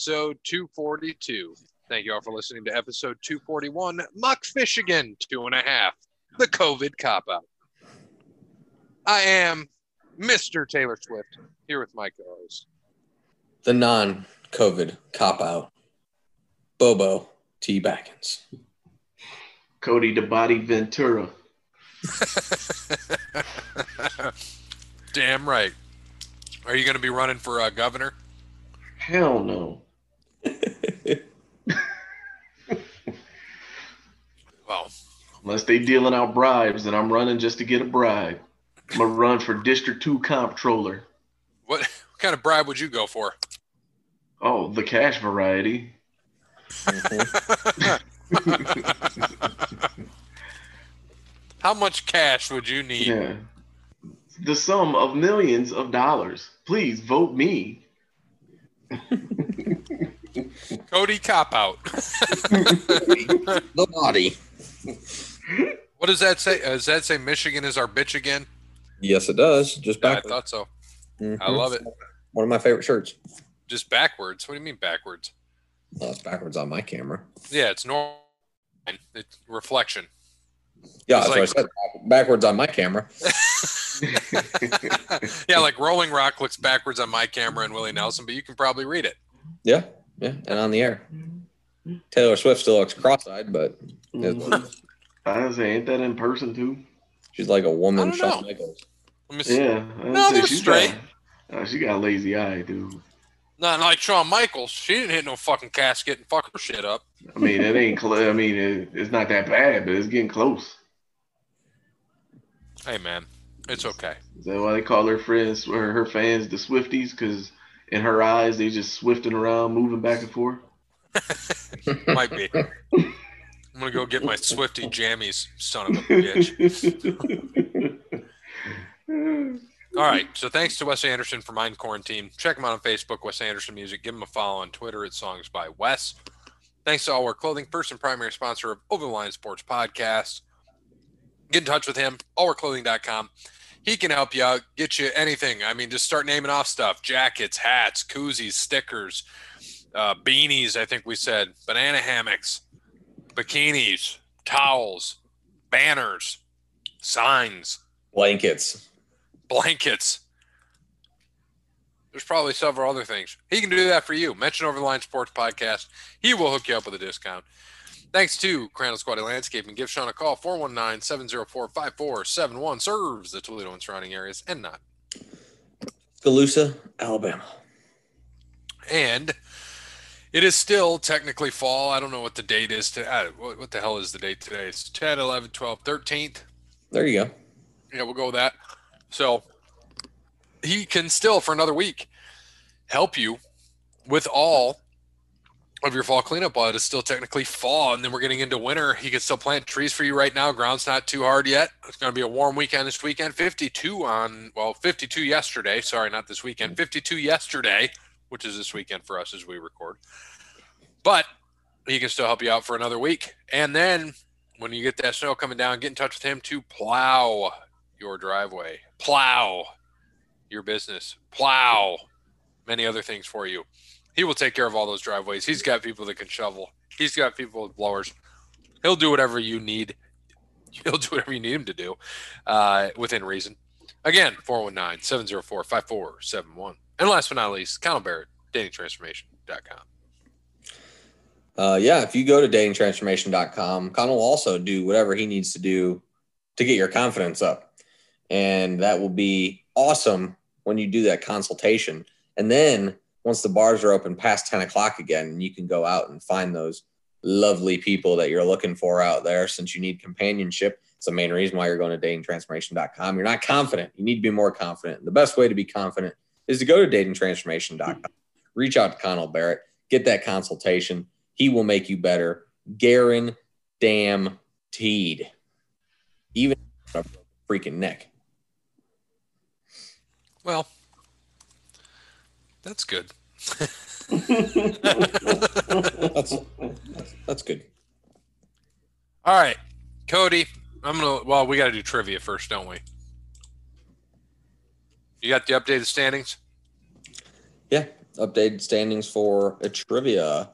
episode 242. Thank you all for listening to episode 241, Muck Fishigan, two and a half, the COVID cop out. I am Mr. Taylor Swift, here with my co host. The non COVID cop out, Bobo T. Baggins. Cody the Body Ventura. Damn right. Are you going to be running for uh, governor? Hell no. Well, Unless they dealing out bribes, and I'm running just to get a bribe. I'm gonna run for District Two comptroller. what, what kind of bribe would you go for? Oh, the cash variety. How much cash would you need? Yeah. The sum of millions of dollars. Please vote me. Cody cop out. the body. what does that say? Uh, does that say Michigan is our bitch again? Yes, it does. Just Yeah, I thought so. I Mhm. love it. One of my favorite shirts. Just backwards. What do you mean backwards? Well, it's backwards on my camera. Yeah, it's normal. It's reflection. Yeah, It's that's what I like- said. Backwards on my camera. yeah, like Rolling Rock looks backwards on my camera and Willie Nelson, but you can probably read it. Yeah, yeah, and on the air. Taylor Swift still looks cross-eyed, but Mhm. I was saying, ain't that in person too? she's like a woman. I don't Shawn know. Michaels. Let me see. Yeah. I No, they're she's straight. Got, uh, she got a lazy eye, dude. Not like Shawn Michaels. She didn't hit no fucking casket and fuck her shit up. I mean, it ain't. Cl- I mean, it, it's not that bad, but it's getting close. Hey man, it's okay. Is that why they call her friends or her fans the Swifties? Because in her eyes, they just swifting around, moving back and forth. Might be. I'm gonna go get my Swifty jammies, son of a bitch. All right. So thanks to Wes Anderson for Mind Quarantine. Check him out on Facebook, Wes Anderson Music. Give him a follow on Twitter at Songs by Wes. Thanks to All Wear Clothing, first and primary sponsor of Over the Line Sports Podcast. Get in touch with him, allwearclothing.com. He can help you out, get you anything. I mean, just start naming off stuff jackets, hats, koozies, stickers, uh, beanies, I think we said, banana hammocks, bikinis, towels, banners, signs Blankets. blankets. There's probably several other things. He can do that for you. Mention Over the Line Sports Podcast. He will hook you up with a discount. Thanks to Crandall Squatty Landscaping. Give Sean a call 419 704 5471. Serves the Toledo and surrounding areas and not. Tuscaloosa, Alabama. And it is still technically fall. I don't know what the date is. To, uh, what, what the hell is the date today? It's 10, 11, 12, 13th. There you go. Yeah, we'll go with that. So he can still, for another week, help you with all of your fall cleanup while it is still technically fall. And then we're getting into winter. He can still plant trees for you right now. Ground's not too hard yet. It's going to be a warm weekend this weekend. 52 on, well, 52 yesterday. Sorry, not this weekend. 52 yesterday, which is this weekend for us as we record. But he can still help you out for another week. And then when you get that snow coming down, get in touch with him to plow your driveway, plow your business, plow many other things for you. He will take care of all those driveways. He's got people that can shovel. He's got people with blowers. He'll do whatever you need. He'll do whatever you need him to do uh, within reason. Again, 419 704 5471. And last but not least, Connell Barrett, datingtransformation.com. Uh, yeah, if you go to datingtransformation.com, Connell will also do whatever he needs to do to get your confidence up. And that will be awesome when you do that consultation. And then once the bars are open past 10 o'clock again, you can go out and find those lovely people that you're looking for out there since you need companionship. It's the main reason why you're going to datingtransformation.com. You're not confident. You need to be more confident. The best way to be confident is to go to datingtransformation.com. Reach out to Connell Barrett, get that consultation. He will make you better. Guaranteed. Even a freaking neck. Well, that's good. That's, that's good. All right, Cody. I'm gonna. Well, we got to do trivia first, don't we? You got the updated standings. Yeah. updated standings for a trivia.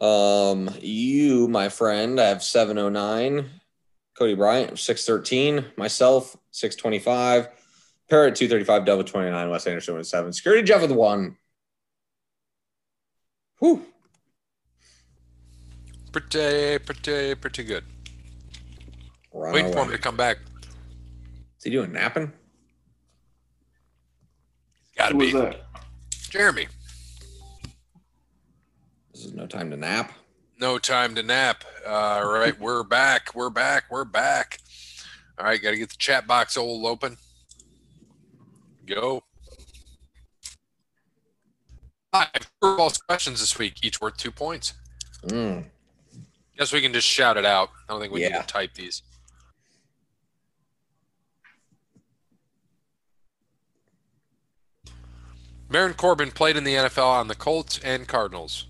Um, you, my friend, I have 709. Cody Bryant, 613. Myself, 625. Parrot, 235. Double 29. Wes Anderson with seven. Security Jeff with one. Whew. Pretty, pretty, pretty good. Run Waiting for him to come back. Is he doing napping? Got to Who was be that? Jeremy. This is no time to nap. No time to nap. Uh, all right, we're back. We're back. We're back. All right, got to get the chat box all open. Go. Five true or false questions this week, each worth two points. Mm. Guess we can just shout it out. I don't think we Yeah. need to type these. Baron Corbin played in the NFL on the Colts and Cardinals.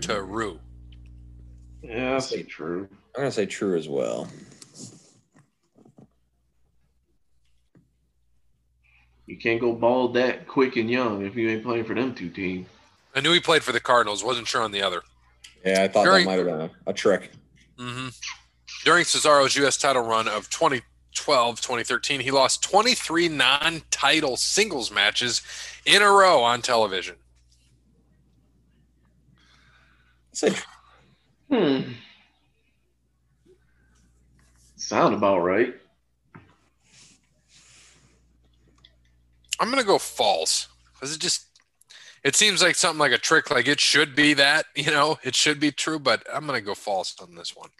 True. Yeah, that's true. I'm gonna say true as well. You can't go bald that quick and young if you ain't playing for them two teams. I knew he played for the Cardinals. Wasn't sure on the other. Yeah, I thought Very- that might have been a, a trick. hmm During Cesaro's U.S. title run of 2012 2013, he lost 23 non title singles matches in a row on television. Say Hmm. Sound about right. I'm going to go false because it just. It seems like something like a trick, like it should be that, you know, it should be true, but I'm going to go false on this one.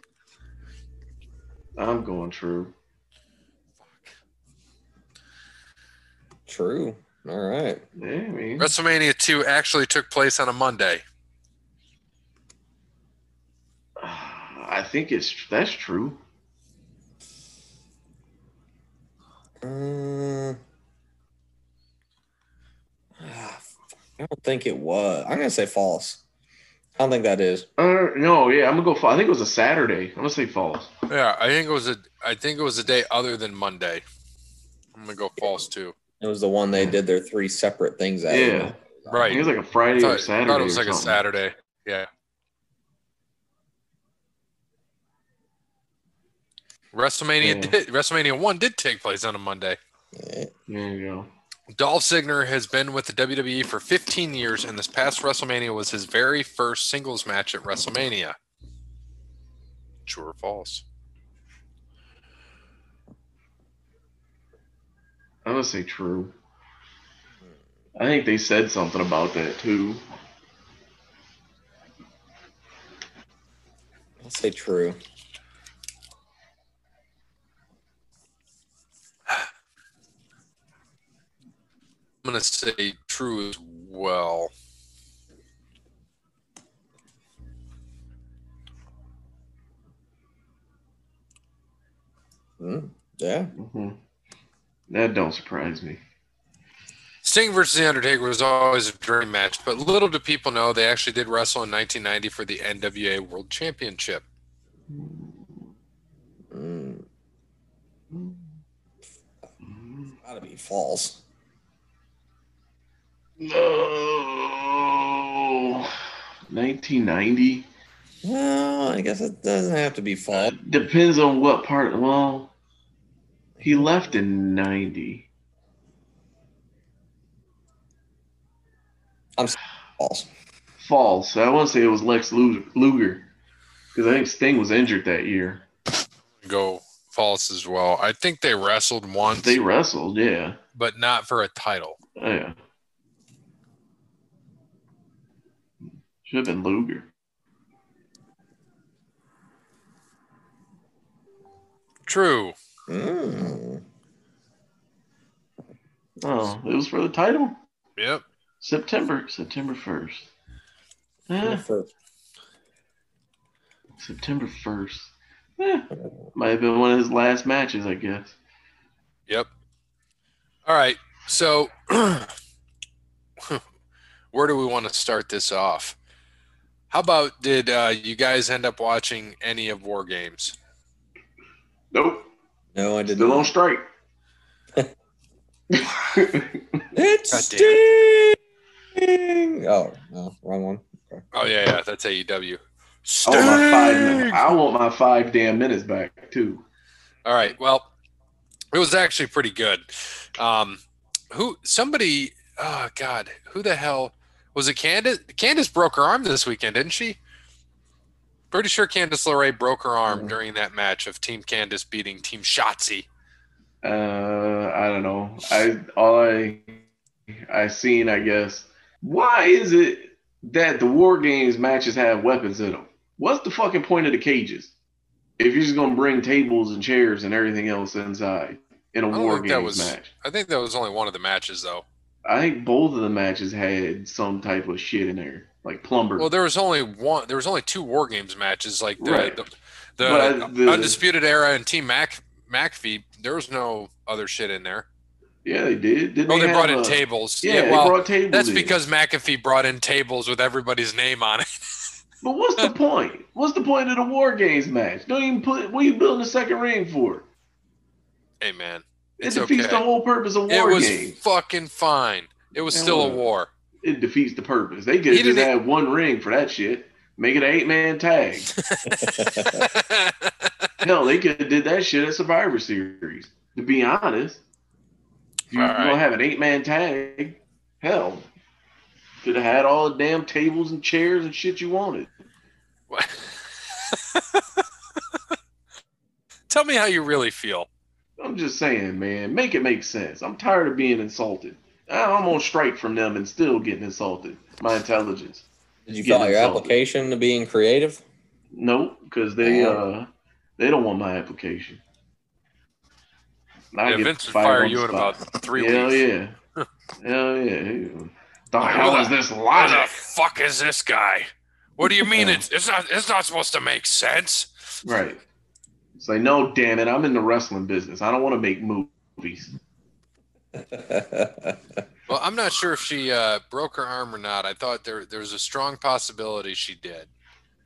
I'm going true. true. All right. Yeah, WrestleMania 2 actually took place on a Monday. I think it's that's true. Uh, I don't think it was. I'm gonna say false. I don't think that is. Uh, no, yeah, I'm gonna go. False. I think it was a Saturday. I'm gonna say false. Yeah, I think it was a I think it was a day other than Monday. I'm gonna go false too. It was the one they did their three separate things at. Yeah. I Right. think it was like a Friday I thought, or Saturday. I thought it was or like a. Saturday. Yeah. WrestleMania Yeah. did WrestleMania one did take place on a Monday. Yeah. There you go. Dolph Ziggler has been with the WWE for 15 years, and this past WrestleMania was his very first singles match at WrestleMania. True or false? I'm gonna say true. I think they said something about that too. I'll say true. I'm gonna say true as well. Mm, yeah. hmm That don't surprise me. Sting versus The Undertaker was always a dream match, but little do people know they actually did wrestle in 1990 for the NWA World Championship. Mm, gotta be false. No. 1990. Well, I guess it doesn't have to be false. Depends on what part. Well, he left in 90. I'm False. False. I want to say it was Lex Luger because I think Sting was injured that year. Go false as well. I think they wrestled once, They wrestled, yeah. but not for a title. Oh, yeah. Should have been Luger. True. Mm. Oh, it was for the title? Yep. September, September 1st. Eh, September 1st. Eh, might have been one of his last matches, I guess. Yep. All right. So, where do we want to start this off? How about did uh, you guys end up watching any of War Games? Nope. No, I did Still on not. strike. It's Sting. Oh no, wrong one. Oh yeah, yeah, that's AEW. I want my five. Sting! Minutes. I want my five damn minutes back too. All right. Well, it was actually pretty good. Um, who? Somebody. Oh God, who the hell was it? Candice. Candice broke her arm this weekend, didn't she? Pretty sure Candice LeRae broke her arm Mhm. during that match of Team Candice beating Team Shotzi. Uh, I don't know. I all I I seen, I guess. Why is it that the war games matches have weapons in them? What's the fucking point of the cages? If you're just gonna bring tables and chairs and everything else inside in a war games was- match, I think that was only one of the matches, though. I think both of the matches had some type of shit in there, like plumber. Well, there was only one. There was only two War Games matches, like the Right. the, the, the- Undisputed Era and Team Mac McAfee. There was no other shit in there. yeah, they did. Didn't Oh, they have brought in a- tables. Yeah, Yeah, they well, brought tables. that's in. because McAfee brought in tables with everybody's name on it. But what's the point? What's the point of the war games match? Don't even put. What are you building a second ring for? hey, man, It defeats okay. the whole purpose of war It was games. fucking fine. It was still a war. It defeats the purpose. They could He have just didn't- had one ring for that shit. Make it an eight man tag. Hell, they could have did that shit at Survivor Series. To be honest, if you're All right. gonna have an eight man tag, hell, could have had all the damn tables and chairs and shit you wanted. Tell me how you really feel. I'm just saying, man, make it make sense. I'm tired of being insulted. I'm on strike from them and still getting insulted. My intelligence. Did you Getting fill your insulted. application to being creative? Nope, because they uh they don't want my application. I Yeah, get Vince would fired fire you the in about three Hell weeks. yeah. Hell yeah. The Like, hell is the- this What the fuck is this guy? What do you mean it's it's not it's not supposed to make sense? Right. It's like, no, damn it, I'm in the wrestling business. I don't want to make movies. Well, I'm not sure if she uh, broke her arm or not. I thought there there was a strong possibility she did.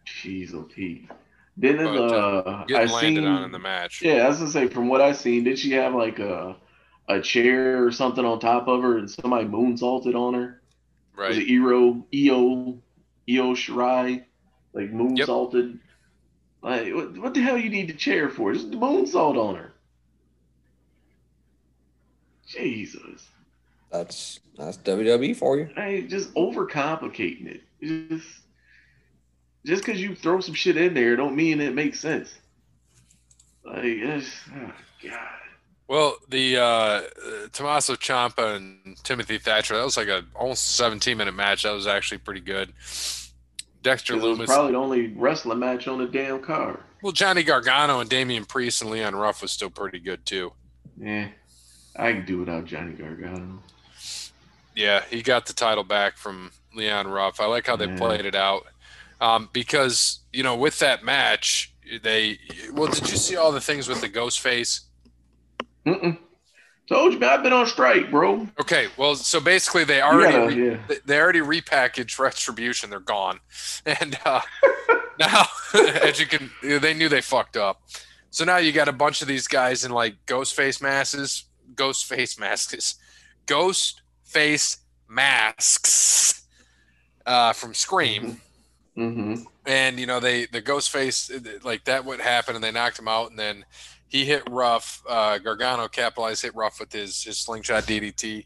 Jeez, oh Pete. Didn't But, uh, uh, I landed seen, on in the match. Yeah, I was gonna say from what I seen, did she have like a a chair or something on top of her and somebody moonsaulted on her? Right. Was Right. it Io Io Io Shirai? Like moonsaulted? Like what, what the hell you need the chair for? Just the moonsault on her. Jesus. that's that's WWE for you. I just overcomplicating it. Just just because you throw some shit in there don't mean it makes sense. Like it's, oh god. Well, the uh, uh, Tommaso Ciampa and Timothy Thatcher that was like a almost 17 minute match. That was actually pretty good. Dexter Loomis. probably the only wrestling match on the damn card. well, Johnny Gargano and Damian Priest and Leon Ruff was still pretty good too. Yeah, I can do without Johnny Gargano. Yeah, he got the title back from Leon Ruff. I like how they Yeah. played it out um, because you know with that match they. Well, did you see all the things with the ghost face? Mm-mm. Told you, man, I've been on strike, bro. Okay, well, so basically they already gotta- re- yeah. they- they already repackaged retribution they're gone and uh, now as you can they knew they fucked up so now you got a bunch of these guys in like ghost face masks ghost face masks ghost face masks uh, from scream Mm-hmm. and you know they the ghost face like that would happen and they knocked him out and then he hit Ruff uh gargano capitalized hit Ruff with his his slingshot ddt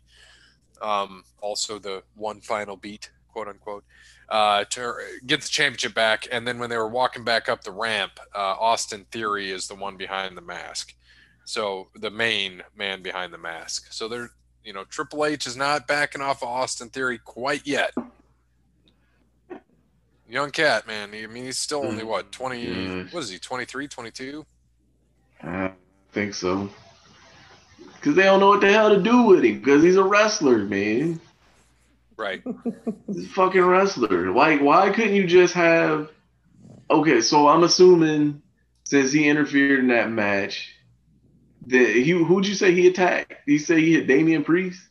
um also the one final beat quote unquote uh to get the championship back. And then when they were walking back up the ramp uh austin theory is the one behind the mask. So the main man behind the mask. So they're you know triple h is not backing off of austin theory quite yet. Young cat man. I mean he's still only what 20 Yeah. what is he 23 22 I think so. Because they don't know what the hell to do with him. Because he's a wrestler, man. right He's a fucking wrestler. Like, why couldn't you just have? Okay, so I'm assuming since he interfered in that match, that he who'd you say he attacked? He say he hit Damian Priest.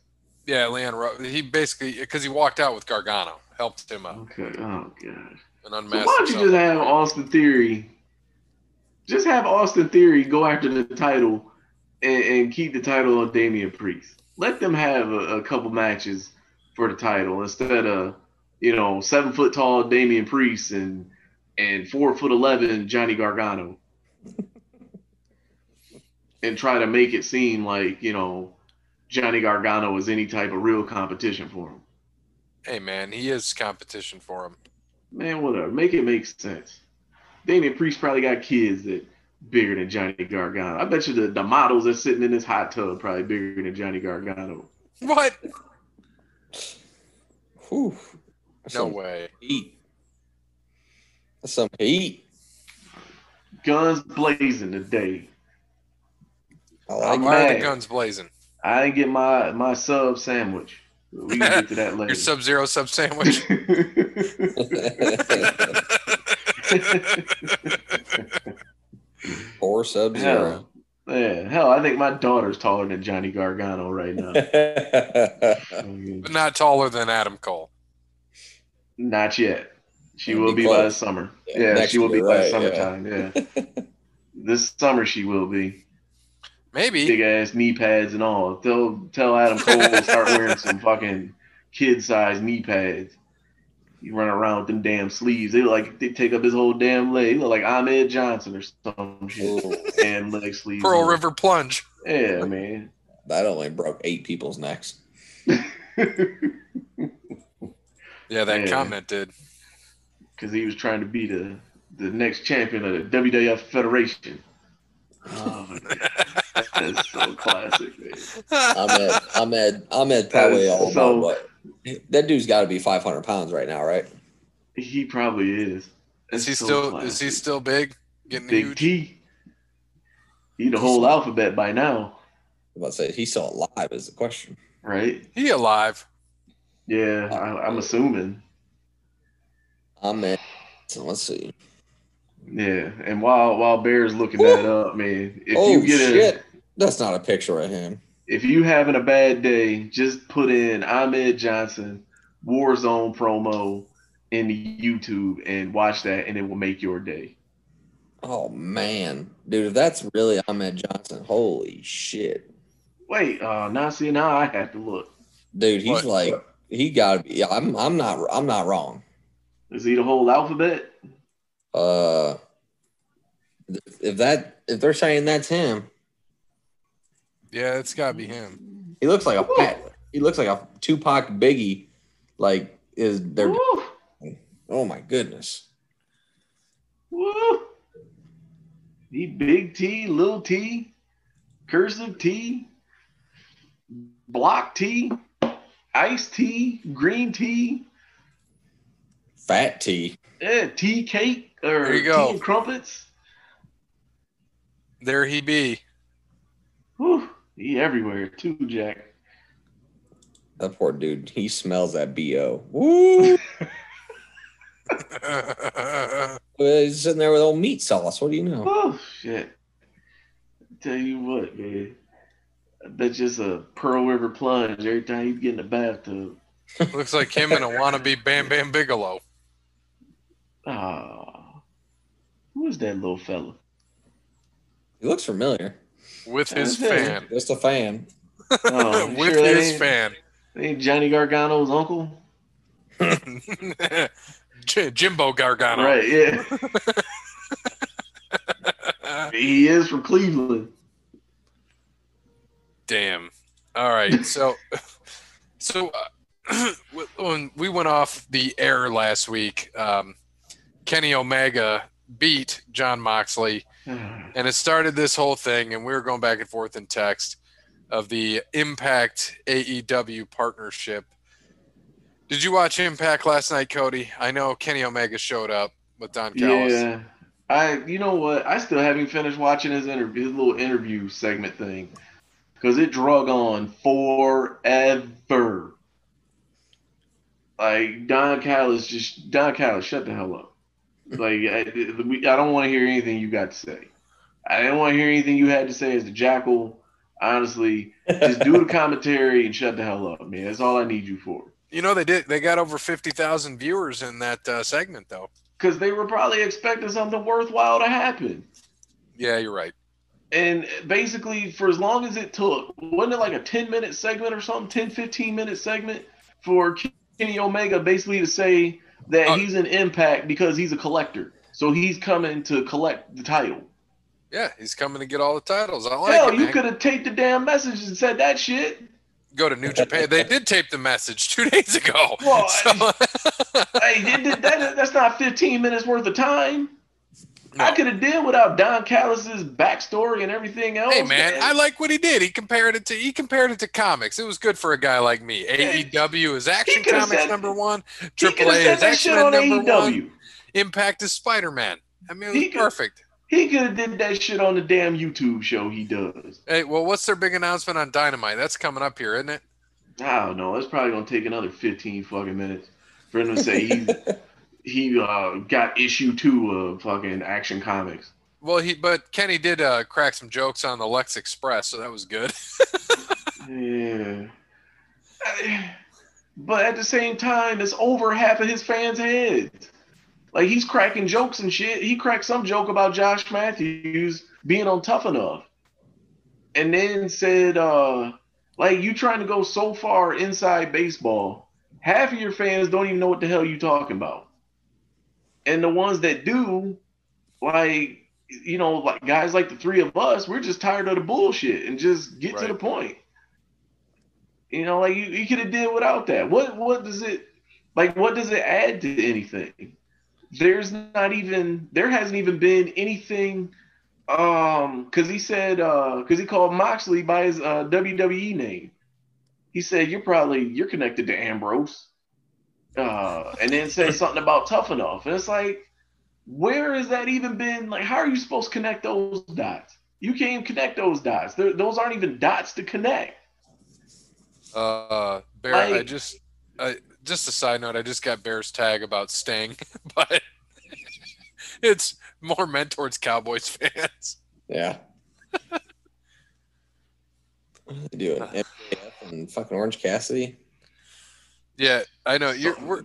yeah leon he basically because he walked out with gargano helped him out Okay. Oh god. and So why don't you just have Austin Theory? Just have Austin Theory go after the title and, and keep the title on Damian Priest. let them have a, a couple matches for the title instead of you know seven foot tall Damian Priest and and four foot eleven Johnny Gargano, and try to make it seem like you know Johnny Gargano is any type of real competition for him. Hey man, he is competition for him. Man, whatever. Make it make sense. Damian Priest probably got kids that bigger than Johnny Gargano. I bet you the, the models that's sitting in this hot tub probably bigger than Johnny Gargano. What? Whew. That's No some way. Heat. That's some heat. Guns blazing today. I I'm like Why the mad. guns blazing? I didn't get my my sub sandwich. We can get to that later. Your Sub Zero sub sandwich. Four sub zero. hell, yeah, hell, I think my daughter's taller than Johnny Gargano right now. but not taller than Adam Cole. Not yet. She It'll will be be by the summer. Yeah, Yeah, she will be year, by right, summertime. Yeah. this summer she will be. Maybe. Big ass knee pads and all. Tell tell Adam Cole to start wearing some fucking kid size knee pads. You run around with them damn sleeves. They like they take up his whole damn leg. They look like Ahmed Johnson or some shit. Ooh, and leg sleeves. Pearl River Plunge. Yeah, man. that only broke eight people's necks. Yeah, that Yeah. comment did. Because he was trying to be the the next champion of the WWF Federation. Oh, my God. That's so classic, man. Ahmed, Ahmed, Ahmed probably That is all so- about what? That dude's got to be 500 pounds right now, right? He probably is. is he so still is he still big? Getting Big huge? T? He the whole alphabet by now, I'm about to say he's still alive is the question. right? He alive. Yeah, I, I'm assuming. Ahmed, so let's see. Yeah, and while while Bear's looking that up, man, if oh you get shit, a that's not a picture of him. If you having a bad day, just put in Ahmed Johnson Warzone promo in the YouTube and watch that, and it will make your day. Oh man, dude, if that's really Ahmed Johnson, holy shit, Wait, uh, now see now I have to look. dude, he's What? like he got to be. I'm I'm not I'm not wrong. Is he the whole alphabet? Uh, if that if they're saying that's him, Yeah, it's gotta be him. he looks like a fat, he looks like a Tupac Biggie, like is they're. Oh my goodness. woo. He big T, little T, cursive T, block T, iced tea, green tea, Fat T. yeah, tea cake or There you tea go. and crumpets. There he be. Whew, he everywhere too, Jack. That poor dude. He smells that bo. Woo! He's sitting there with old meat sauce. What do you know? Oh shit! Tell you what, man. That's just a Pearl River plunge every time you get in the bathtub. Looks like him and a wannabe Bam Bam Bigelow. Ah, who is that little fella? He looks familiar. With his fan. Just a fan. Oh, With sure his fan. Ain't Johnny Gargano's uncle? J- Jimbo Gargano. Right, yeah. he is from Cleveland. Damn. All right. So, so uh, when we went off the air last week, um, Kenny Omega beat Jon Moxley, Mm. and it started this whole thing. And we were going back and forth in text of the Impact AEW partnership. Did you watch Impact last night, Cody? I know Kenny Omega showed up with Don Callis. Yeah. I you know what? I still haven't finished watching his interview his little interview segment thing. Cause it drug on forever. Like Don Callis just Don Callis, shut the hell up. Like I, I don't want to hear anything you got to say. I didn't want to hear anything you had to say as the jackal. Honestly, just do the commentary and shut the hell up, man. That's all I need you for. You know they did. They got over fifty thousand viewers in that uh, segment, though. Because they were probably expecting something worthwhile to happen. Yeah, you're right. And basically, for as long as it took, wasn't it like a 10 minute segment or something, 10, 15 minute segment for Kenny Omega basically to say that Uh, he's an impact because he's a collector. So he's coming to collect the title. Yeah, he's coming to get all the titles. I like Hell, it, you could have taped the damn message and said that shit. Go to New Japan. They did tape the message two days ago. Well, So- hey, that, that's not 15 minutes worth of time. No. I could have did without Don Callis's backstory and everything else. Hey man, I like what he did. He compared it to he compared it to comics. It was good for a guy like me. AEW is Action Comics said- number one. he Triple A is said that X shit Men on number one. Impact is Spider Man. I mean, it was He could- perfect. He could have did that shit on the damn YouTube show he does. Hey, well, what's their big announcement on Dynamite? That's coming up here, isn't it? I don't know. It's probably gonna take another 15 fucking minutes for him to say he he uh, got issue two of fucking Action Comics. Well, he but Kenny did uh, crack some jokes on the Lex Express, so that was good. Yeah. I- But at the same time, it's over half of his fans' heads. Like he's cracking jokes and shit. He cracked some joke about Josh Matthews being on Tough Enough, and then said, uh, "Like you trying to go so far inside baseball, half of your fans don't even know what the hell you talking about, and the ones that do, like." You know, like guys like the three of us, we're just tired of the bullshit and just get to the point. You know, like you, you could have did without that. What what does it like what does it add to anything? There's not even there hasn't even been anything um cuz he said uh cuz he called Moxley by his uh, WWE name. He said you're probably you're connected to Ambrose. Uh and then said something about tough enough. And it's like where has that even been like how are you supposed to connect those dots? You can't even connect those dots. They're, those aren't even dots to connect. Uh, Bear, I just, I, just a side note, I just got Bear's tag about Sting, but it's more meant towards Cowboys fans. Yeah. What are they doing? MJF and fucking Orange Cassidy. Yeah, I know you're. We're,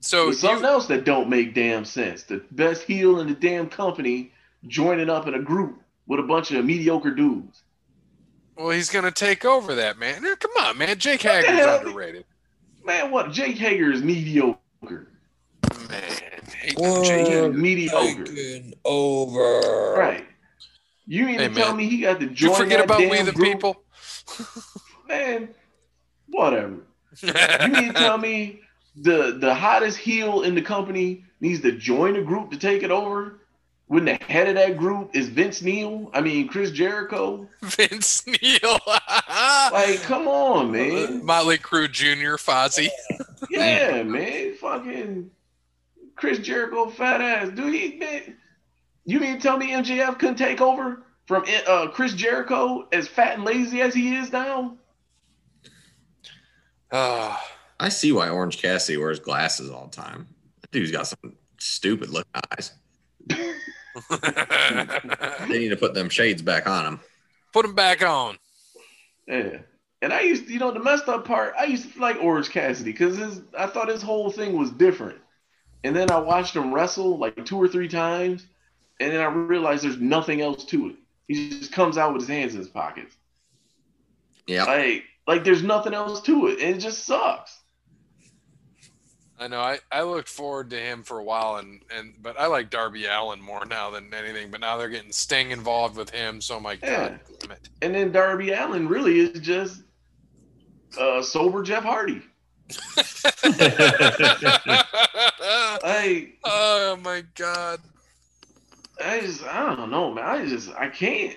so With something you, else that don't make damn sense. The best heel in the damn company joining up in a group with a bunch of mediocre dudes. well, he's gonna take over that man. No, Come on, man. Jake What Hager's underrated. Man, what? Jake Hager is mediocre. Man. Jake Hager. Mediocre. Taken over. Right. You mean Hey, to tell me he got to Did you forget that about damn we the group? people? Man, whatever. You mean to tell me the the hottest heel in the company needs to join a group to take it over? When the head of that group is Vince Neil, I mean Chris Jericho. Vince Neil, Like, come on, man. Motley Crue Jr., Fozzy. Yeah, man. Fucking Chris Jericho, fat ass. Dude, he man, you mean to tell me MJF couldn't take over from uh, Chris Jericho as fat and lazy as he is now? Ah, I see why Orange Cassidy wears glasses all the time. That dude's got some stupid looking eyes. They need to put them shades back on him. Put them back on. Yeah. And I used, to, you know, the messed up part, I used to like Orange Cassidy because his, I thought his whole thing was different. And then I watched him wrestle like two or three times, and then I realized there's nothing else to it. He just comes out with his hands in his pockets. Yeah. Like, like there's nothing else to it. And it just sucks. I know. I, I looked forward to him for a while, and, and but I like Darby Allin more now than anything. But now they're getting Sting involved with him, so my Yeah. God, damn it. And then Darby Allin really is just uh, sober Jeff Hardy. Like, oh my God. I just, I don't know, man. I just, I can't.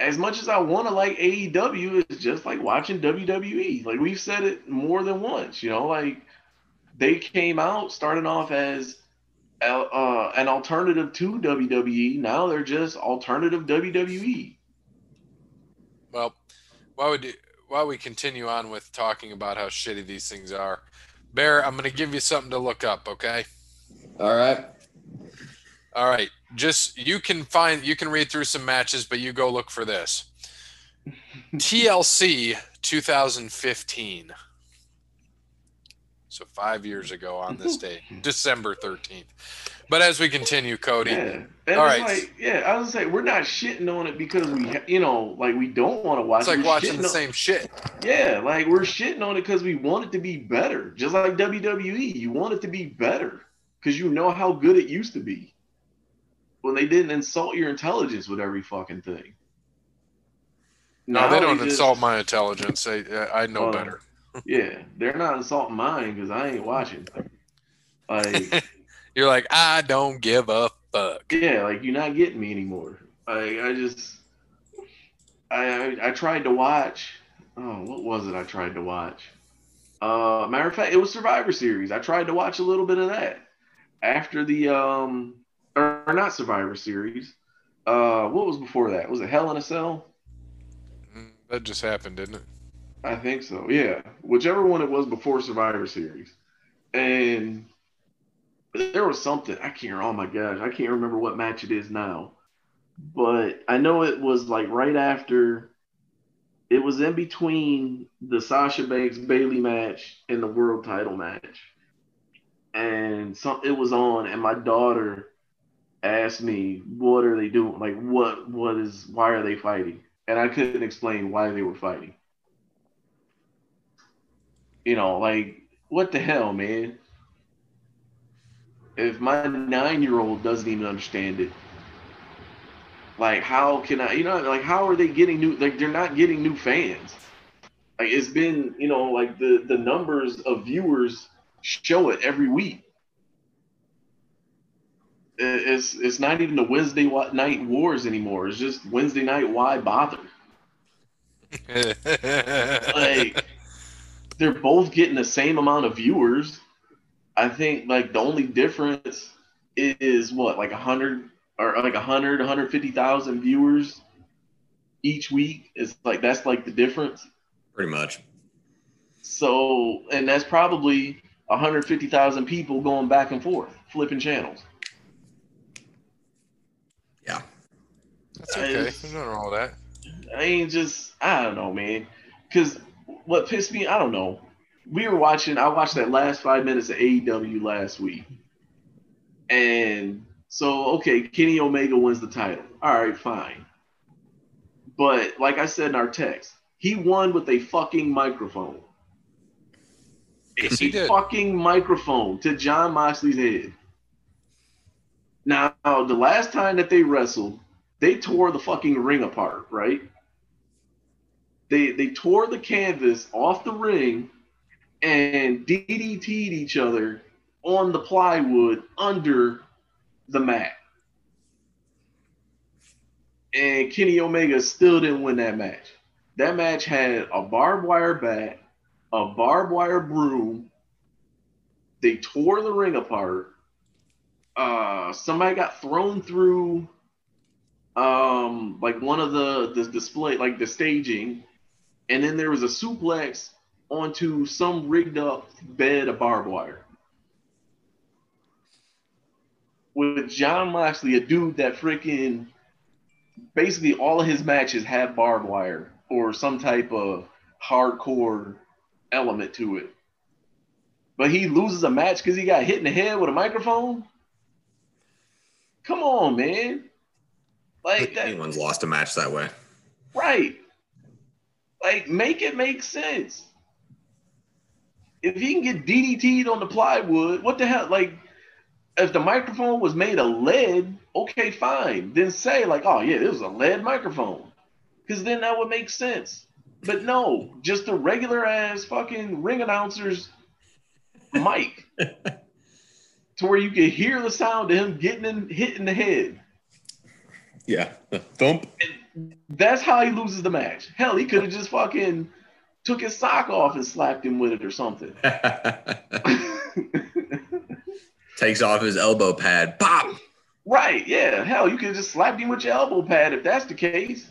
As much as I want to like AEW, it's just like watching WWE. Like we've said it more than once, you know. Like they came out starting off as uh, uh, an alternative to WWE. Now they're just alternative. WWE. Well, why would you, while we continue on with talking about how shitty these things are, Bear, I'm going to give you something to look up. Okay. All right. All right. Just you can find you can read through some matches, but you go look for this. TLC 2015. So five years ago on this day, December 13th. But as we continue, Cody, Yeah. All right. like, yeah, I was gonna say we're not shitting on it because we, you know, like we don't want to watch. it's like We're watching the on- same shit. Yeah, like we're shitting on it because we want it to be better. Just like WWE, you want it to be better because you know how good it used to be when they didn't insult your intelligence with every fucking thing. No, Now they don't just- insult my intelligence. They, I know Well, better. Yeah, they're not insulting mine because I ain't watching. Like, You're like, I don't give a fuck. yeah, like you're not getting me anymore. Like, I just, I, I, I tried to watch. Oh, what was it? I tried to watch. Uh, matter of fact, it was Survivor Series. I tried to watch a little bit of that after the um, or, not Survivor Series. Uh, what was before that? Was it Hell in a Cell? Mm, That just happened, didn't it? I think so. Yeah, whichever one it was before Survivor Series, and there was something I can't. Oh my gosh, I can't remember what match it is now, but I know it was like right after. It was in between the Sasha Banks Bayley match and the world title match, and some it was on, and my daughter asked me, "What are they doing? Like, what? What is? Why are they fighting?" And I couldn't explain why they were fighting you know, like what the hell, man? If my nine year old doesn't even understand it, like how can I, you know, like how are they getting new? Like they're not getting new fans. Like it's been, you know, like the the numbers of viewers show it every week. It- It's it's not even the Wednesday night wars anymore. It's just Wednesday night. Why bother? like they're both getting the same amount of viewers. I think like the only difference is what like a hundred or like a hundred, 150,000 viewers each week. Is like that's like the difference. Pretty much. So and that's probably 150,000 people going back and forth, flipping channels. Yeah. That's okay. There's nothing wrong with that. I ain't just I don't know, man. Because what pissed me, I don't know. We were watching. I watched that last five minutes of AEW last week, and so okay, Kenny Omega wins the title. All right, fine. But like I said in our text, he won with a fucking microphone. Yes, he a did. fucking microphone to Jon Moxley's head. Now, the last time that they wrestled, they tore the fucking ring apart, right? They they tore the canvas off the ring and DDT'd each other on the plywood under the mat. And Kenny Omega still didn't win that match. That match had a barbed wire bat, a barbed wire broom. They tore the ring apart. Uh, somebody got thrown through um like one of the the display like the staging and then there was a suplex onto some rigged up bed of barbed wire with Jon Moxley, a dude that freaking basically all of his matches have barbed wire or some type of hardcore element to it. But he loses a match because he got hit in the head with a microphone. Come on, man. Like that, Anyone's lost a match that way. Right. Like, make it make sense. If he can get DDT'd on the plywood, what the hell? Like, if the microphone was made of lead, okay, fine. Then say, like, oh, yeah, this was a lead microphone. Because then that would make sense. But no, just a regular ass fucking ring announcer's mic to where you can hear the sound of him getting in, hit in the head. Yeah. Thump. That's how he loses the match. Hell, he could have just fucking took his sock off and slapped him with it or something. Takes off his elbow pad. Pop. right, yeah. Hell, you could have just slapped him with your elbow pad if that's the case.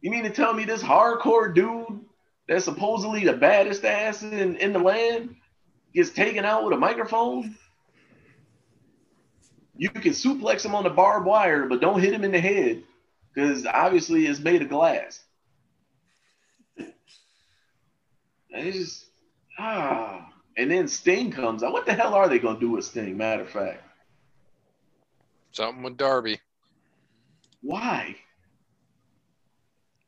You mean to tell me this hardcore dude that's supposedly the baddest ass in, in the land gets taken out with a microphone? You can suplex him on the barbed wire, but don't hit him in the head because obviously it's made of glass. It's just, ah, and then Sting comes out. What the hell are they gonna do with Sting? Matter of fact, Something with Darby. why?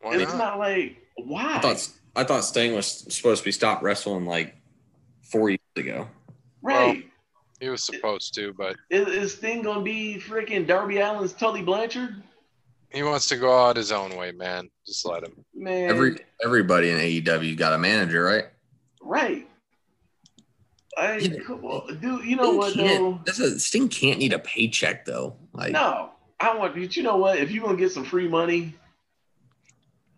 Why it's not? not like why. I thought I thought Sting was supposed to be stopped wrestling like four years ago. right. He was supposed to, but Is, is Sting gonna be freaking Darby Allin's Tully Blanchard? he wants to go out his own way, man. Just let him. Man, Every everybody in AEW got a manager, right? right. I Yeah. come on, dude. You know Sting what though? That's a, Sting can't need a paycheck though. Like No, I want. You know what? If you're gonna get some free money,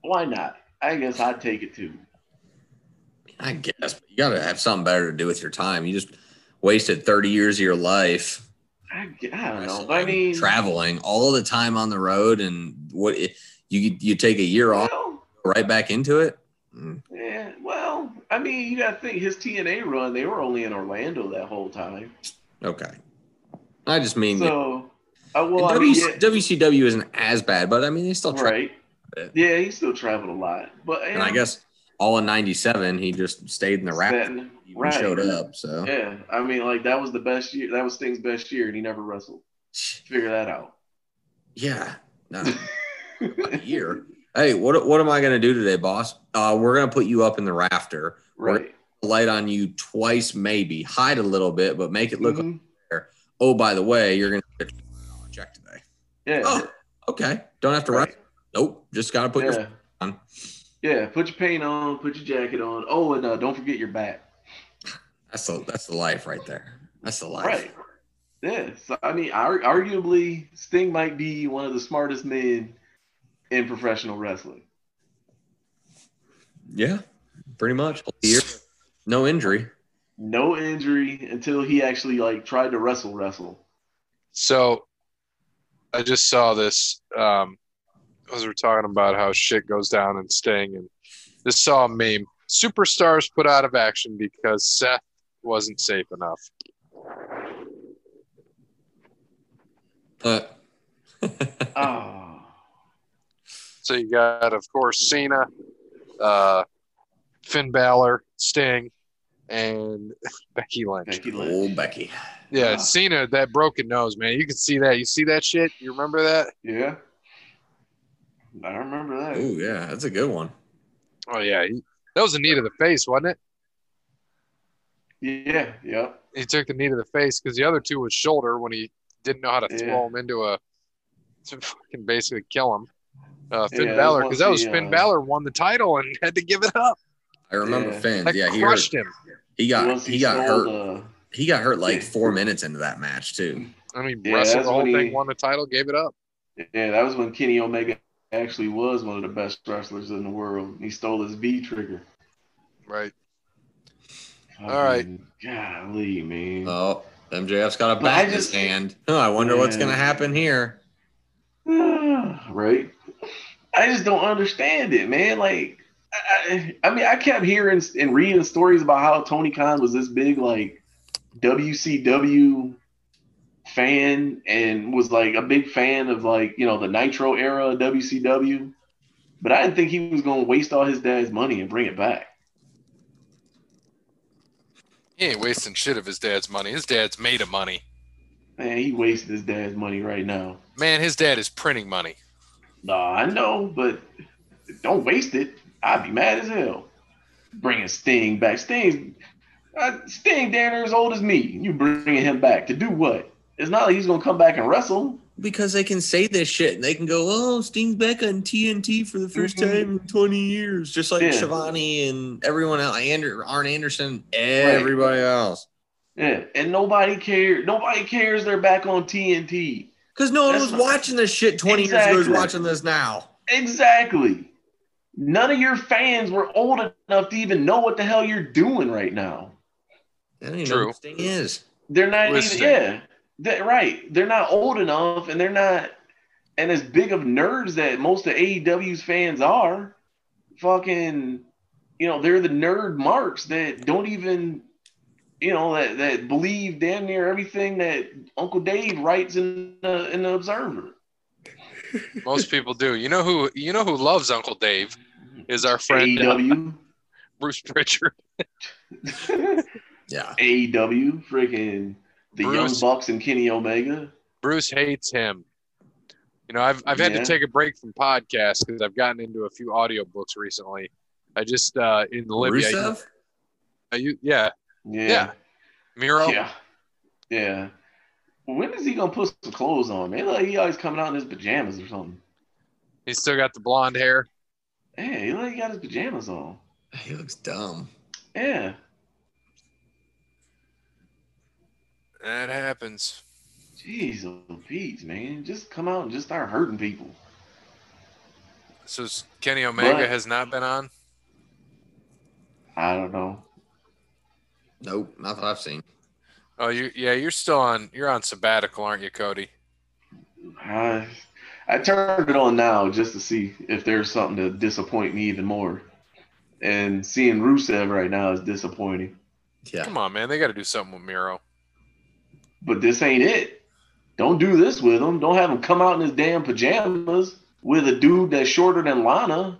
why not? I guess I'd take it too. I guess but you got to have something better to do with your time. You just wasted thirty years of your life I, I don't know. I mean, traveling all the time on the road, and what you you take a year off, right back into it. Mm, yeah. Well, I mean, you got to think his TNA run. They were only in Orlando that whole time. Okay, I just mean So, uh, well, I mean, yeah, WCW isn't as bad, but I mean they still right. Yeah, he still traveled a lot, but And I guess all in '97 he just stayed in the rap. He right. showed up, so Yeah, I mean, like that was the best year. That was Sting's best year, and he never wrestled. Figure that out. yeah, no, year. Hey, what what am I gonna do today, boss? Uh, we're gonna put you up in the rafter. right. light on you twice, maybe hide a little bit, but make it look. like, Mhm. oh, by the way, you're gonna get check today. Yeah. Oh, okay. Don't have to right. write. Nope. Just gotta put yeah. your on. Yeah. Put your paint on. Put your jacket on. Oh, and uh, don't forget your bat. That's the that's the life right there. That's the life. Right. Yeah. So I mean, ar- arguably, Sting might be one of the smartest men in professional wrestling. Yeah. Pretty much. Year, no injury. No injury until he actually like tried to wrestle wrestle. So I just saw this um, as we're talking about how shit goes down in Sting, and just saw a meme. Superstars put out of action because Seth wasn't safe enough. Uh, Oh. So you got, of course, Cena, uh, Finn Balor, Sting, and Becky Lynch. Becky Lynch. old Becky. Yeah, Ah. Cena, that broken nose, man. You can see that. You see that shit? You remember that? Yeah. I remember that. Oh yeah, that's a good one. Oh yeah, he, that was a knee to the face, wasn't it? Yeah. yeah. He took the knee to the face because the other two was shoulder when he didn't know how to Yeah. throw him into a to fucking basically kill him. Uh, Finn Yeah, Balor, because that was the, Finn uh, Balor won the title and had to give it up. I remember Yeah. Finn. That Yeah, he crushed hurt, him. he got Once he, got stole hurt. the- He got hurt like four minutes into that match too. I mean, Yeah, wrestled that's the whole when thing, he- won the title, gave it up. Yeah, that was when Kenny Omega actually was one of the best wrestlers in the world. He stole his V trigger. Right. All right. Golly, man. Oh, MJF's got a But I bat in his hand. Oh, I wonder what's gonna happen here. right. I just don't understand it, man. Like, I, I I mean, I kept hearing and reading stories about how Tony Khan was this big, like, WCW fan and was like a big fan of like you know the Nitro era WCW, but I didn't think he was going to waste all his dad's money and bring it back. He ain't wasting shit of his dad's money. His dad's made of money. Man, he wasted his dad's money right now. Man, his dad is printing money. Nah, I know, but don't waste it. I'd be mad as hell. Bringing Sting back. Sting, uh, Sting, damn near as old as me. You bringing him back to do what? It's not like he's gonna come back and wrestle. Because they can say this shit and they can go, "Oh, Sting's back on TNT for the 1st Mhm. time in 20 years," just like Yeah. Shivani and everyone else, Ander, Arn Anderson, everybody else. Yeah, and nobody cares. Nobody cares they're back on TNT. Because no one That's was not- watching this shit 20 years ago. Who's Exactly. watching this now? Exactly. None of your fans were old enough to even know what the hell you're doing right now. I don't even know True. who Sting is. They're not even, yeah, they right. They're not old enough, and they're not, and as big of nerds that most of AEW's fans are. Fucking, you know, they're the nerd marks that don't even, you know, that that believe damn near everything that Uncle Dave writes in the in the Observer. Most people do. You know who? You know who loves Uncle Dave is our friend uh, AEW. Bruce Pritchard. Yeah. AEW, freaking the Bruce. Young Bucks and Kenny Omega. Bruce hates him. You know, I've I've had Yeah. to take a break from podcasts because I've gotten into a few audiobooks recently. I just uh in Libya. Rusev? I, u- yeah, Yeah. Yeah. Miro. Yeah. Yeah. When is he gonna put some clothes on, man? Like he always coming out in his pajamas or something. He's still got the blonde hair. Yeah, he like he got his pajamas on. He looks dumb. Yeah. That happens. Jeez, Pete, man. Just come out and just start hurting people. So Kenny Omega But- has not been on. I don't know. Nope, not that I've seen. Oh, you yeah, you're still on. You're on sabbatical, aren't you, Cody? I I turned it on now just to see if there's something to disappoint me even more. And seeing Rusev right now is disappointing. Yeah. Come on, man. They got to do something with Miro. But this ain't it. Don't do this with him. Don't have him come out in his damn pajamas with a dude that's shorter than Lana.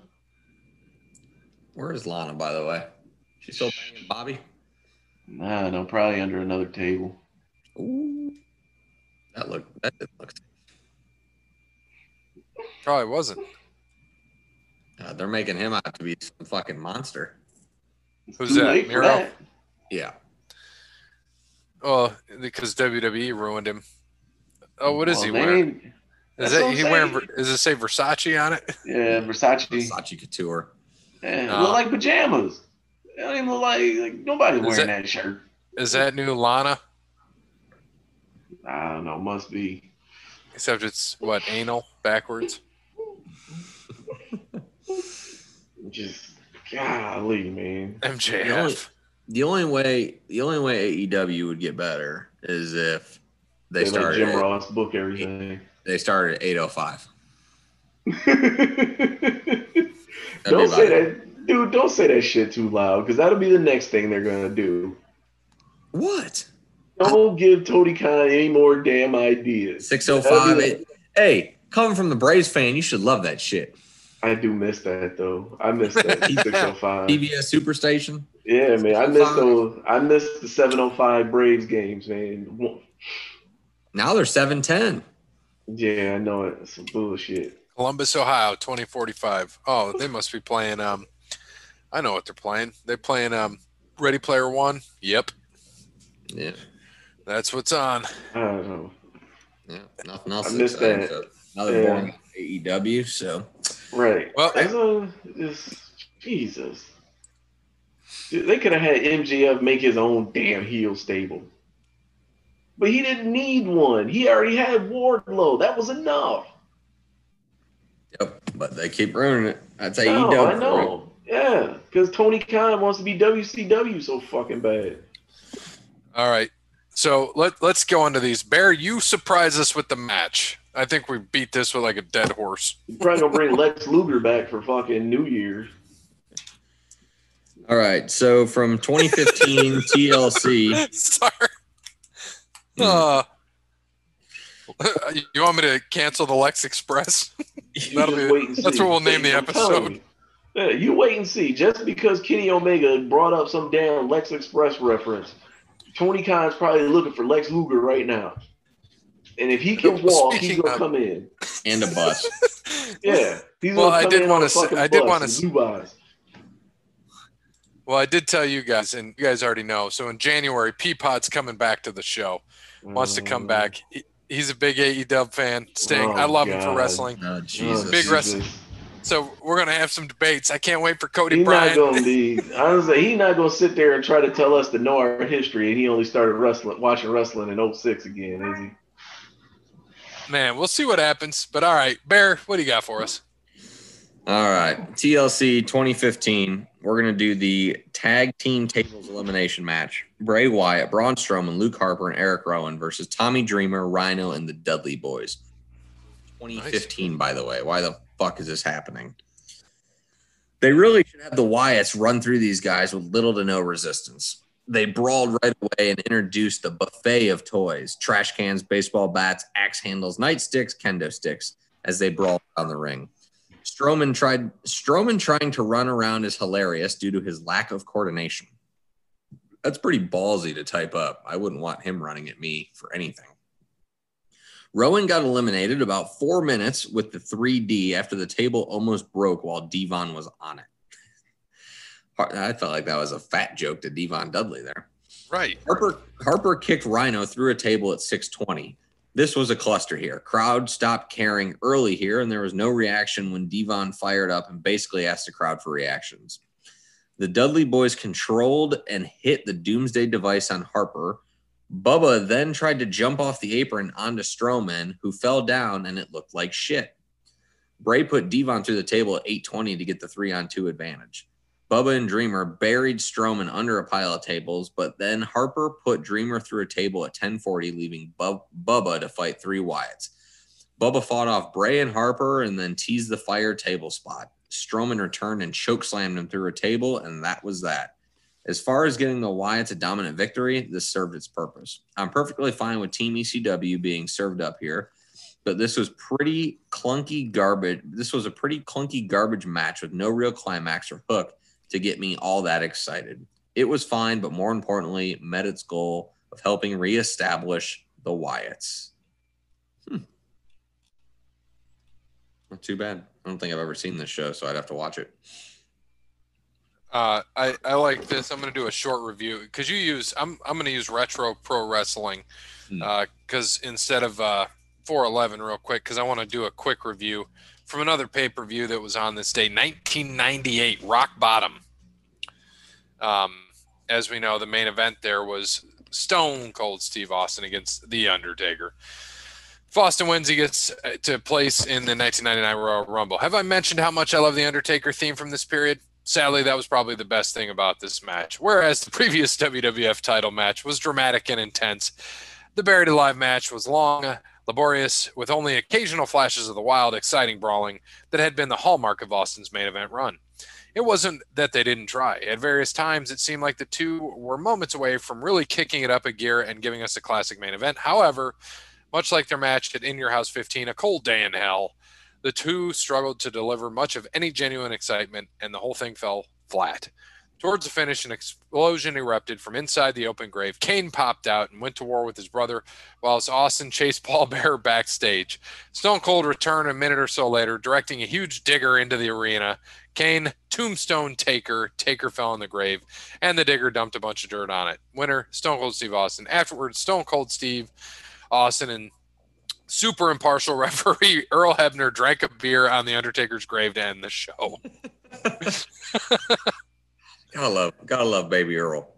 Where is Lana, by the way? She's still banging Bobby? Nah, no, probably under another table. Ooh. That look that didn't look Probably wasn't. uh, they're making him out to be some fucking monster. Who's too that, Miro? that. Yeah. Oh, because WWE ruined him. Oh, what is Well, he wearing? ain't- Is that what I'm he wearing? saying. Ver- Does it say Versace on it? Yeah, Versace. Versace Couture. Yeah, it Oh. look like pajamas. It don't even look like, like nobody wearing that- that shirt. Is that new Lana? I don't know. Must be. Except it's what anal backwards. Just golly, man. MJF. The only way the only way AEW would get better is if they They started Jim Ross book everything. they started at 805. don't say that, dude. Don't say that shit too loud, because that'll be the next thing they're gonna do. What? Don't give Tony Khan any more damn ideas. 605. That'll be It, hey, coming from the Braves fan, you should love that shit. I do miss that though. I miss that 605. TBS Superstation. Yeah, man. I miss those. I miss the 705 Braves games, man. Now they're 710. Yeah, I know it. It's some bullshit. Columbus, Ohio, 2045. Oh, they must be playing. Um, I know what they're playing. They're playing um, Ready Player One. Yep, Yeah. that's what's on. I don't know. Yeah. Nothing else. I missed that. Another Yeah. boring AEW. So Right. Well- a, just, Jesus. They could have had MJF make his own damn heel stable. But he didn't need one. He already had Wardlow. That was enough. yep. But they keep ruining it. That's No, AEW. I know. Yeah, because Tony Khan wants to be WCW so fucking bad. All right. So let let's go into these. Bear, you surprise us with the match. I think we beat this with like a dead horse. You're probably gonna bring Lex Luger back for fucking New Year's. All right. So from 2015 TLC. Sorry. Uh, you want me to cancel the Lex Express? That'll be- wait and that's what we'll name the episode. you. Yeah, you wait and see. Just because Kenny Omega brought up some damn Lex Express reference, Tony Khan's probably looking for Lex Luger right now. And if he can walk, he's Speaking gonna of- come in. and a bus. Yeah, he's Well, I did in wanna say- I did bus wanna in s- Dubai's. Well, I did tell you guys, and you guys already know. So in January, Peapod's coming back to the show. Wants to come Mm. back. He, he's a big AEW fan. Sting, Oh, I love him for wrestling. Oh Oh, Jesus. Big wrestling. So we're gonna have some debates. I can't wait for Cody He's not Bryant. gonna be. Honestly, he's not gonna sit there and try to tell us to know our history, and he only started wrestling, watching wrestling in 06 again, is he? Man, we'll see what happens. But all right, Bear, what do you got for us? All right. TLC 2015. We're to do the tag team tables elimination match. Bray Wyatt, Braun Strowman, Luke Harper, and Eric Rowan versus Tommy Dreamer, Rhino, and the Dudley Boys. 2015, by the way. Why the fuck is this happening? They really should have the Wyatts run through these guys with little to no resistance. They brawled right away and introduced the buffet of toys trash cans, baseball bats, axe handles, nightsticks, kendo sticks as they brawled on the ring. Strowman tried Strowman trying to run around is hilarious due to his lack of coordination. that's pretty ballsy to type up. I wouldn't want him running at me for anything. Rowan got eliminated about four minutes with the 3D after the table almost broke while Devon was on it. I felt like that was a fat joke to Devon Dudley there. Right. Harper Harper kicked Rhino through a table at 620. This was a cluster here. Crowd stopped caring early here, and there was no reaction when Devon fired up and basically asked the crowd for reactions. The Dudley boys controlled and hit the Doomsday device on Harper. Bubba then tried to jump off the apron onto Strowman, who fell down, and it looked like shit. Bray put Devon through the table at 820 to get the three on two advantage. Bubba and Dreamer buried Strowman under a pile of tables, but then Harper put Dreamer through a table at 1040, leaving Bub- Bubba to fight three Wyatts. Bubba fought off Bray and Harper and then teased the fire table spot. Strowman returned and chokeslammed him through a table, and that was that. As far as getting the Wyatts a dominant victory, this served its purpose. I'm perfectly fine with Team ECW being served up here, but this was pretty clunky garbage. This was a pretty clunky garbage match with no real climax or hook to get me all that excited. It was fine, but more importantly, met its goal of helping reestablish the Wyatts. Hmm. Not too bad. I don't think I've ever seen this show, so I'd have to watch it. Uh, I, I like this. I'm going to do a short review because you use I'm I'm going to use retro pro wrestling because Hmm. uh, instead of uh, 411 real quick because I want to do a quick review from another pay per view that was on this day 1998 Rock Bottom. Um, as we know, the main event there was Stone Cold Steve Austin against The Undertaker. Austin wins, he gets uh, to place in the 1999 Royal Rumble. Have I mentioned how much I love the Undertaker theme from this period? Sadly, that was probably the best thing about this match. Whereas the previous WWF title match was dramatic and intense, the Buried Alive match was long, laborious, with only occasional flashes of the wild, exciting brawling that had been the hallmark of Austin's main event run. It wasn't that they didn't try. At various times, it seemed like the two were moments away from really kicking it up a gear and giving us a classic main event. However, much like their match at In Your House 15, A Cold Day in Hell, the two struggled to deliver much of any genuine excitement, and the whole thing fell flat. Towards the finish, an explosion erupted from inside the open grave. Kane popped out and went to war with his brother, whilst Austin chased Paul Bearer backstage. Stone Cold returned a minute or so later, directing a huge digger into the arena. Kane, tombstone Taker, Taker fell in the grave, and the digger dumped a bunch of dirt on it. Winner, Stone Cold Steve Austin. Afterwards, Stone Cold Steve Austin and super impartial referee Earl Hebner drank a beer on the Undertaker's grave to end the show. Gotta love, gotta love Baby Earl.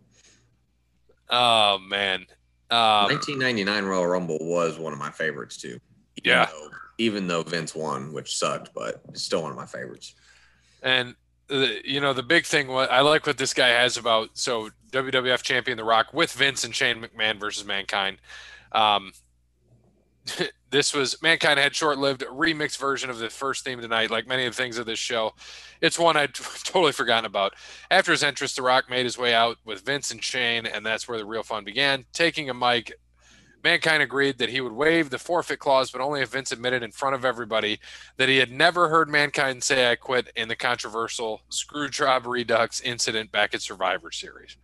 Oh man. Um, 1999 Royal Rumble was one of my favorites too. Even Yeah. though- even though Vince won, which sucked, but it's still one of my favorites. and the, you know the big thing what I like what this guy has about so WWF champion The Rock with Vince and Shane McMahon versus Mankind. Um, this was Mankind had short-lived remix version of the first theme tonight, like many of the things of this show. It's one I'd totally forgotten about. After his entrance, The Rock made his way out with Vince and Shane, and that's where the real fun began. Taking a mic, Mankind agreed that he would waive the forfeit clause, but only if Vince admitted in front of everybody that he had never heard Mankind say I quit in the controversial Screwjob Redux incident back at Survivor Series.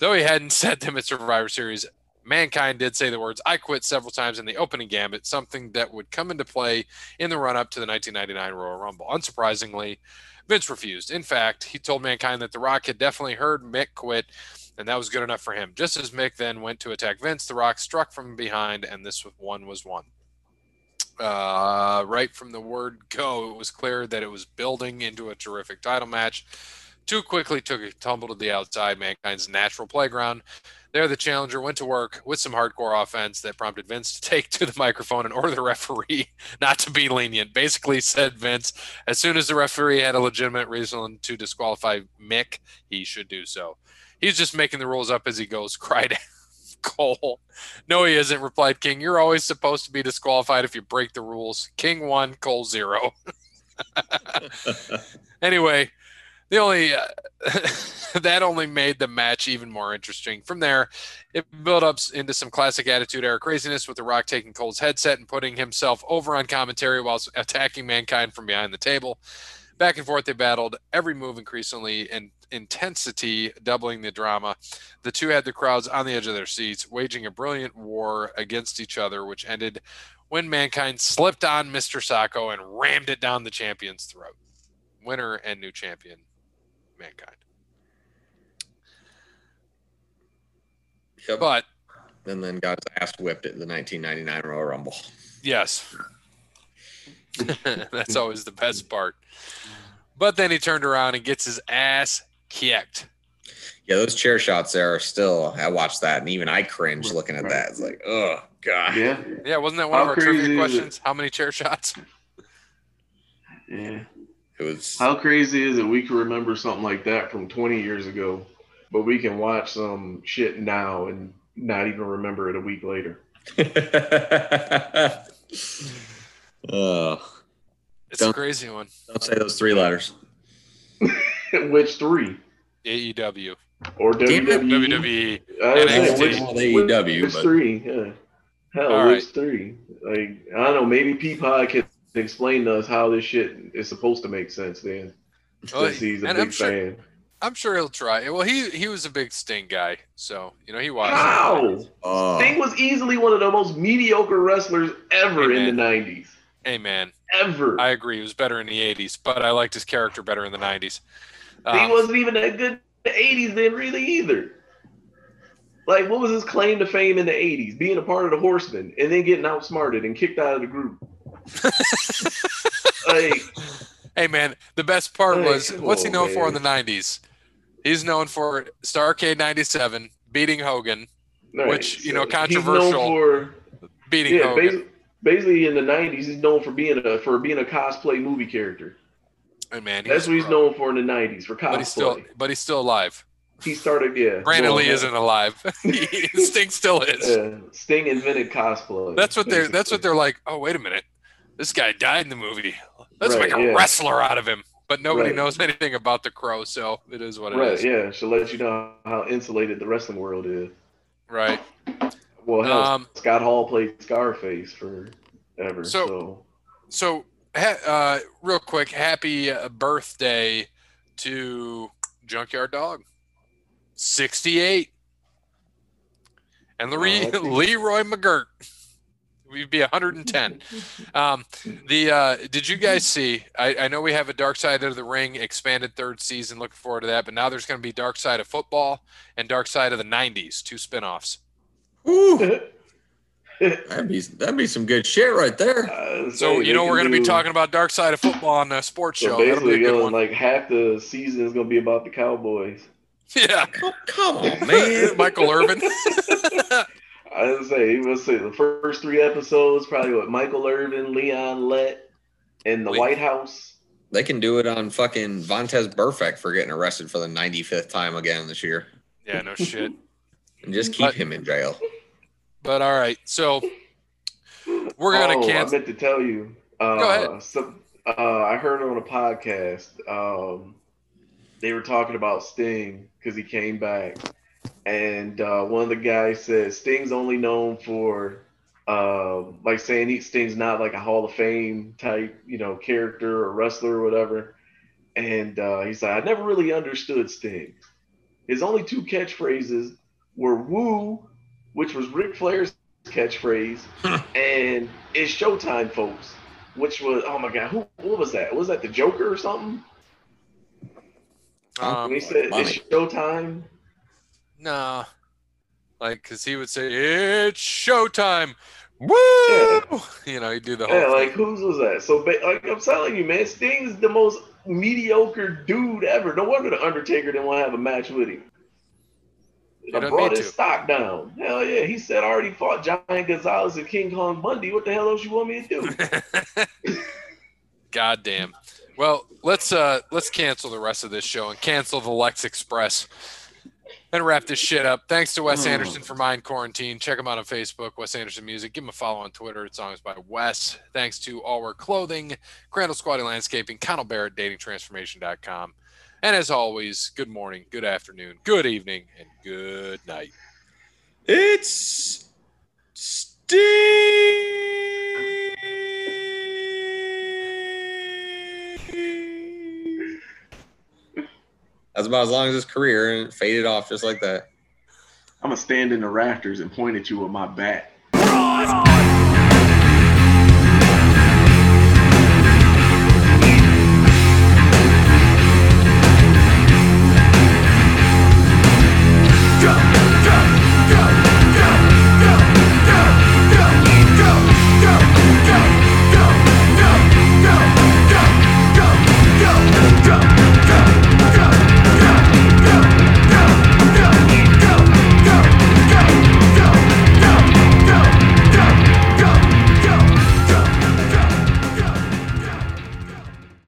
Though he hadn't said them at Survivor Series, Mankind did say the words I quit several times in the opening gambit, something that would come into play in the run up to the 1999 Royal Rumble. Unsurprisingly, Vince refused. In fact, he told Mankind that The Rock had definitely heard Mick quit, and that was good enough for him. Just as Mick then went to attack Vince, The Rock struck from behind, and this one was won. Uh, right from the word go, it was clear that it was building into a terrific title match. Too quickly took a tumble to the outside, Mankind's natural playground. There, the challenger went to work with some hardcore offense that prompted Vince to take to the microphone and order the referee not to be lenient. Basically, said Vince, as soon as the referee had a legitimate reason to disqualify Mick, he should do so. He's just making the rules up as he goes, cried Cole. No, he isn't, replied King. You're always supposed to be disqualified if you break the rules. King one, Cole zero. anyway, the only uh, that only made the match even more interesting. From there, it built up into some classic Attitude Era craziness with The Rock taking Cole's headset and putting himself over on commentary whilst attacking Mankind from behind the table. Back and forth, they battled every move increasingly in intensity, doubling the drama. The two had the crowds on the edge of their seats, waging a brilliant war against each other, which ended when Mankind slipped on Mr. Socko and rammed it down the champion's throat. Winner and new champion, Mankind. Yep. But and then got his ass whipped at the 1999 Royal Rumble. Yes. That's always the best part. But then he turned around and gets his ass kicked. Yeah, those chair shots there are still. I watched that, and even I cringe looking at that. It's like, oh god. Yeah, Yeah, wasn't that one How of our trivia questions? How many chair shots? yeah. It was. How crazy is it we can remember something like that from 20 years ago, but we can watch some shit now and not even remember it a week later? oh, It's a Don't- crazy one. don't say those three letters. Which three? AEW, Or Damn WWE? WWE. I was NXT. saying, which, Well, the AEW, which but- three? Yeah. Hell, All which three? Like, I don't know. Maybe Peapod can explain to us how this shit is supposed to make sense then. Well, Since he's a and big I'm sure- fan. I'm sure he'll try. Well, he he was a big Sting guy, so you know he watched. it. How? Oh, Sting was easily one of the most mediocre wrestlers ever Hey, in the 90s. Hey man, Ever. I agree. He was better in the '80s, but I liked his character better in the '90s. he Um, wasn't even that good in the 80s then, really, either. Like, what was his claim to fame in the 80s? Being a part of the Horsemen and then getting outsmarted and kicked out of the group. like, Hey man, the best part was what's he known for in the '90s? He's known for Starcade '97, beating Hogan, right, Which, you know, controversial for, beating yeah, Hogan. basically, basically in the 90s, he's known for being a for being a cosplay movie character. Hey man, he That's what he's pro. known for in the 90s, for cosplay. But he's still, but he's still alive. he started, yeah. Brandon Lee isn't alive. Sting still is. Yeah, Sting invented cosplay. That's what they're. That's what they're like. Oh wait a minute, this guy died in the movie. Let's Right, make a yeah. wrestler out of him. But nobody Right. knows anything about the crow, so it is what it Right, is. yeah, should let you know how insulated the wrestling world is. Right. Well, hell, Um, Scott Hall played Scarface forever. So- So, So, ha- uh, real quick, happy uh, birthday to Junkyard Dog, sixty-eight, and Leroy, Oh, Leroy McGuirk. We'd be 110. Um, the uh, did you guys see? I, I know we have a Dark Side of the Ring expanded third season. Looking forward to that. But now there's going to be Dark Side of Football and Dark Side of the '90s, two spinoffs. Ooh, that'd be that'd be some good shit right there. Uh, So say you know we're going to be talking about Dark Side of Football on the sports So show. That'll be a basically, good going, one. like half the season is going to be about the Cowboys. yeah, Oh, come on, man. Michael Irvin. I didn't say. Let's say the first three episodes probably with Michael Irvin, Leon Lett, and the Wait. White House. They can do it on fucking Vontaze Burfict for getting arrested for the 95th time again this year, yeah, no shit. and just keep But- him in jail. But all right, so we're gonna oh, cancel. I meant to tell you. Uh, Go ahead. So, uh, I heard on a podcast. Um, they were talking about Sting because he came back, and uh, one of the guys says Sting's only known for, uh, like saying he Sting's not like a Hall of Fame type, you know, character or wrestler or whatever. And uh, he said, I never really understood Sting. His only two catchphrases were "Woo," which was Ric Flair's catchphrase, and it's Showtime, folks. Which was oh my god, who what was that? Was that the Joker or something? Um, when he said money. it's Showtime. Nah, like because he would say it's showtime. Woo! You know, he'd do the whole. Yeah, like whose was that? So like I'm telling you, man, Sting's the most mediocre dude ever. No wonder the Undertaker didn't want to have a match with him. I don't brought his to. stock down. Hell yeah, he said I already fought Giant Gonzalez and King Kong Bundy. What the hell else you want me to do? God damn. Well, let's uh let's cancel the rest of this show and cancel the Lex Express and wrap this shit up. Thanks to Wes Hmm. Anderson for Mind Quarantine. Check him out on Facebook, Wes Anderson Music. Give him a follow on Twitter. It's songs by Wes. Thanks to All Wear Clothing, Crandall Squatty Landscaping, Connell Barrett, DatingTransformation.com. And as always, good morning, good afternoon, good evening, and good night. It's Steve. That's about as long as his career, and faded off just like that. I'm gonna stand in the rafters and point at you with my bat.